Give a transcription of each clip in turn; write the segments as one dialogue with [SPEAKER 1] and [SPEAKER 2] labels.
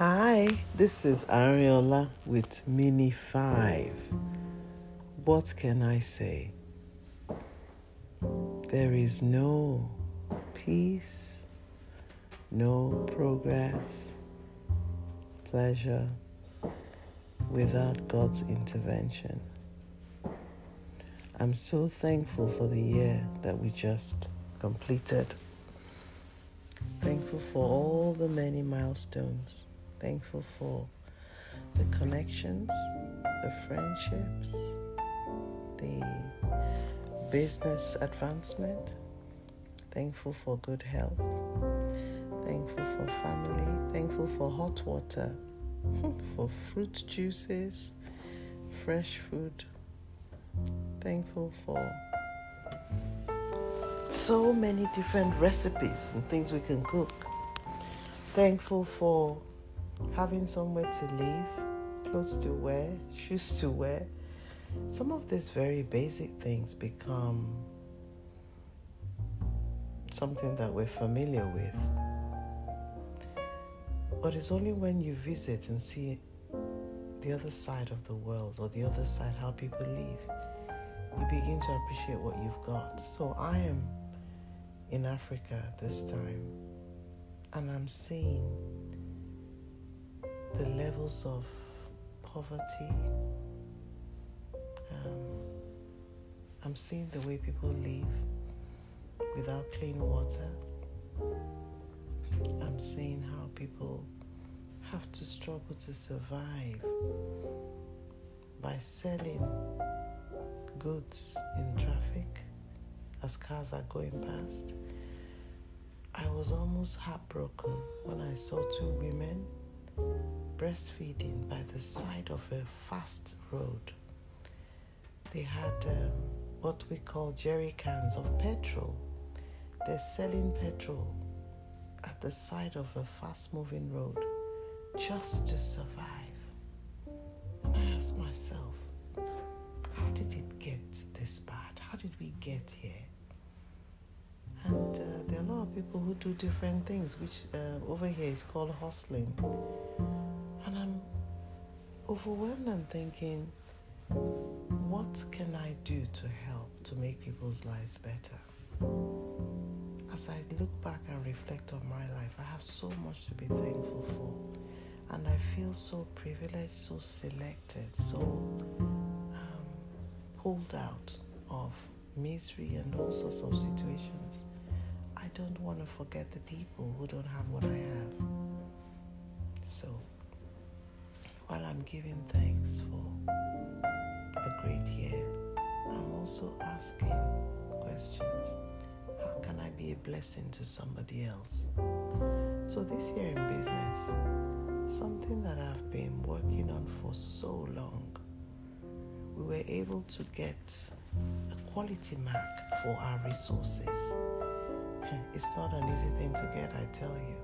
[SPEAKER 1] Hi, this is Ariola with Mini 5. What can I say? There is no peace, no progress, pleasure without God's intervention. I'm so thankful for the year that we just completed. Thankful for all the many milestones. Thankful for the connections, the friendships, the business advancement. Thankful for good health. Thankful for family. Thankful for hot water, for fruit juices, fresh food. Thankful for so many different recipes and things we can cook. Thankful for having somewhere to live, clothes to wear, shoes to wear. Some of these very basic things become something that we're familiar with. But it's only when you visit and see the other side of the world or the other side how people live, you begin to appreciate what you've got. So I am in Africa this time and I'm seeing the levels of poverty. Um, I'm seeing the way people live without clean water. I'm seeing how people have to struggle to survive by selling goods in traffic as cars are going past. I was almost heartbroken when I saw two women breastfeeding by the side of a fast road. They had um, what we call jerry cans of petrol. They're selling petrol at the side of a fast moving road just to survive. And I asked myself, how did it get this bad? How did we get here? A lot of people who do different things, which uh, over here is called hustling. And I'm overwhelmed and thinking, what can I do to help to make people's lives better? As I look back and reflect on my life, I have so much to be thankful for. And I feel so privileged, so selected, so um, pulled out of misery and all sorts of situations. I don't want to forget the people who don't have what I have. So, while I'm giving thanks for a great year, I'm also asking questions. How can I be a blessing to somebody else? So, this year in business, something that I've been working on for so long, we were able to get a quality mark for our resources. It's not an easy thing to get, I tell you.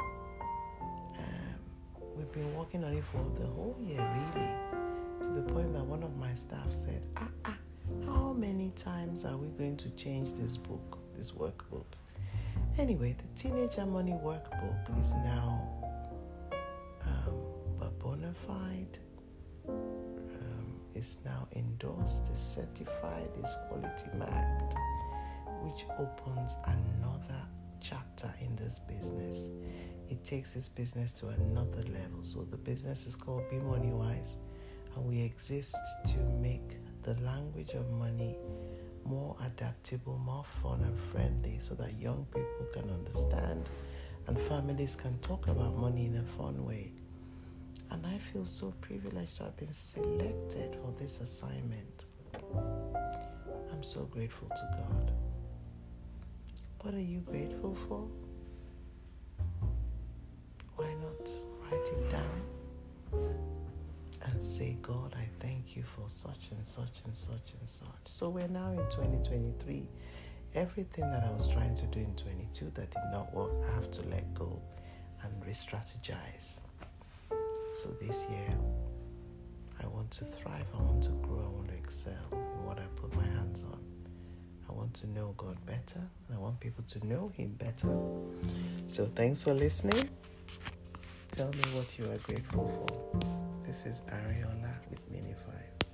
[SPEAKER 1] Um, we've been working on it for the whole year, really, to the point that one of my staff said, ah, ah, how many times are we going to change this book, this workbook? Anyway, the Teenager Money Workbook is now um, a bona fide, um, is now endorsed, is certified, is quality marked, which opens another chapter in this business. It takes this business to another level. So the business is called Be Money Wise, and we exist to make the language of money more adaptable, more fun and friendly so that young people can understand and families can talk about money in a fun way. And I feel so privileged to have been selected for this assignment. I'm so grateful to God. What are you grateful for? Why not write it down and say, God, I thank you for such and such and such and such. So we're now in 2023. Everything that I was trying to do in 22 that did not work, I have to let go and re strategize. So this year, I want to thrive, I want to grow, to know God better, I want people to know Him better. So thanks for listening. Tell me what you are grateful for. This is Ariola with Mini 5.